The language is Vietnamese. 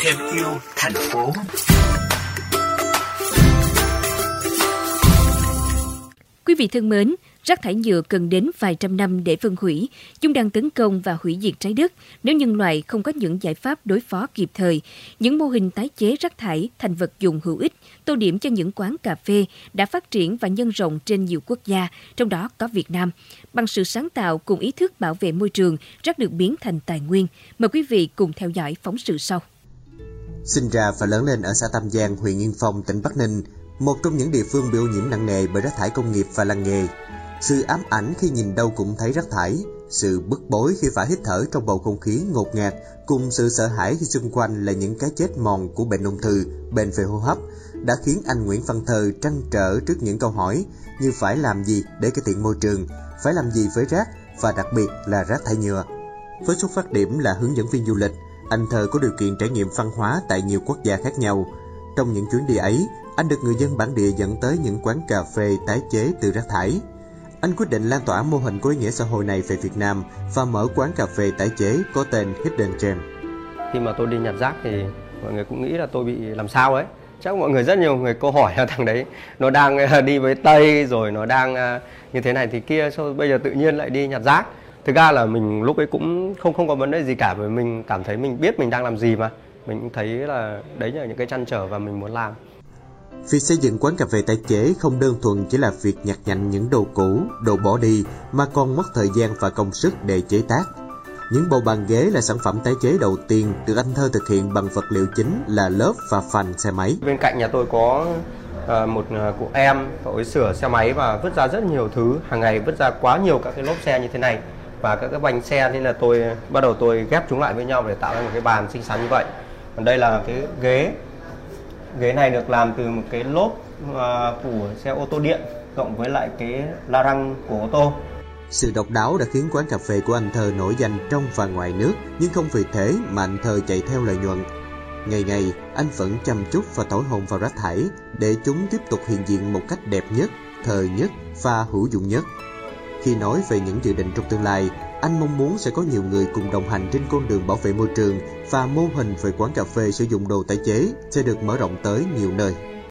Thêm yêu thành phố. Quý vị thân mến, rác thải nhựa cần đến vài trăm năm để phân hủy. Chúng đang tấn công và hủy diệt trái đất nếu nhân loại không có những giải pháp đối phó kịp thời. Những mô hình tái chế rác thải thành vật dụng hữu ích, tô điểm cho những quán cà phê đã phát triển và nhân rộng trên nhiều quốc gia, trong đó có Việt Nam. Bằng sự sáng tạo cùng ý thức bảo vệ môi trường, rác được biến thành tài nguyên. Mời quý vị cùng theo dõi phóng sự sau. Sinh ra và lớn lên ở xã Tam Giang, huyện Yên Phong, tỉnh Bắc Ninh, một trong những địa phương bị ô nhiễm nặng nề bởi rác thải công nghiệp và làng nghề. Sự ám ảnh khi nhìn đâu cũng thấy rác thải, sự bức bối khi phải hít thở trong bầu không khí ngột ngạt, cùng sự sợ hãi khi xung quanh là những cái chết mòn của bệnh ung thư, bệnh về hô hấp, đã khiến anh Nguyễn Văn Thơ trăn trở trước những câu hỏi như phải làm gì để cải thiện môi trường, phải làm gì với rác và đặc biệt là rác thải nhựa. Với xuất phát điểm là hướng dẫn viên du lịch, anh Thơ có điều kiện trải nghiệm văn hóa tại nhiều quốc gia khác nhau. Trong những chuyến đi ấy, anh được người dân bản địa dẫn tới những quán cà phê tái chế từ rác thải. Anh quyết định lan tỏa mô hình có ý nghĩa xã hội này về Việt Nam và mở quán cà phê tái chế có tên Hidden Gem. Khi mà tôi đi nhặt rác thì mọi người cũng nghĩ là tôi bị làm sao ấy. Chắc mọi người rất nhiều người câu hỏi là thằng đấy nó đang à, đi với Tây rồi nó đang à, như thế này thì kia, sao bây giờ tự nhiên lại đi nhặt rác. Thực ra là mình lúc ấy cũng không không có vấn đề gì cả, bởi mình cảm thấy mình biết mình đang làm gì mà. Mình cũng thấy là đấy là những cái chăn trở và mình muốn làm. Việc xây dựng quán cà phê tái chế không đơn thuần chỉ là việc nhặt nhạnh những đồ cũ, đồ bỏ đi mà còn mất thời gian và công sức để chế tác. Những bộ bàn ghế là sản phẩm tái chế đầu tiên được anh Thơ thực hiện bằng vật liệu chính là lớp và phành xe máy. Bên cạnh nhà tôi có ờ, một ờ, cụ em cậu sửa xe máy và vứt ra rất nhiều thứ hàng ngày vứt ra quá nhiều các cái lốp xe như thế này và các cái bánh xe nên là tôi bắt đầu tôi ghép chúng lại với nhau để tạo ra một cái bàn xinh xắn như vậy còn đây là cái ghế ghế này được làm từ một cái lốp à, của xe ô tô điện cộng với lại cái la răng của ô tô sự độc đáo đã khiến quán cà phê của anh Thơ nổi danh trong và ngoài nước, nhưng không vì thế mà anh Thơ chạy theo lợi nhuận. Ngày ngày, anh vẫn chăm chút và tối hồn vào rác thải để chúng tiếp tục hiện diện một cách đẹp nhất, thời nhất và hữu dụng nhất. Khi nói về những dự định trong tương lai, anh mong muốn sẽ có nhiều người cùng đồng hành trên con đường bảo vệ môi trường và mô hình về quán cà phê sử dụng đồ tái chế sẽ được mở rộng tới nhiều nơi.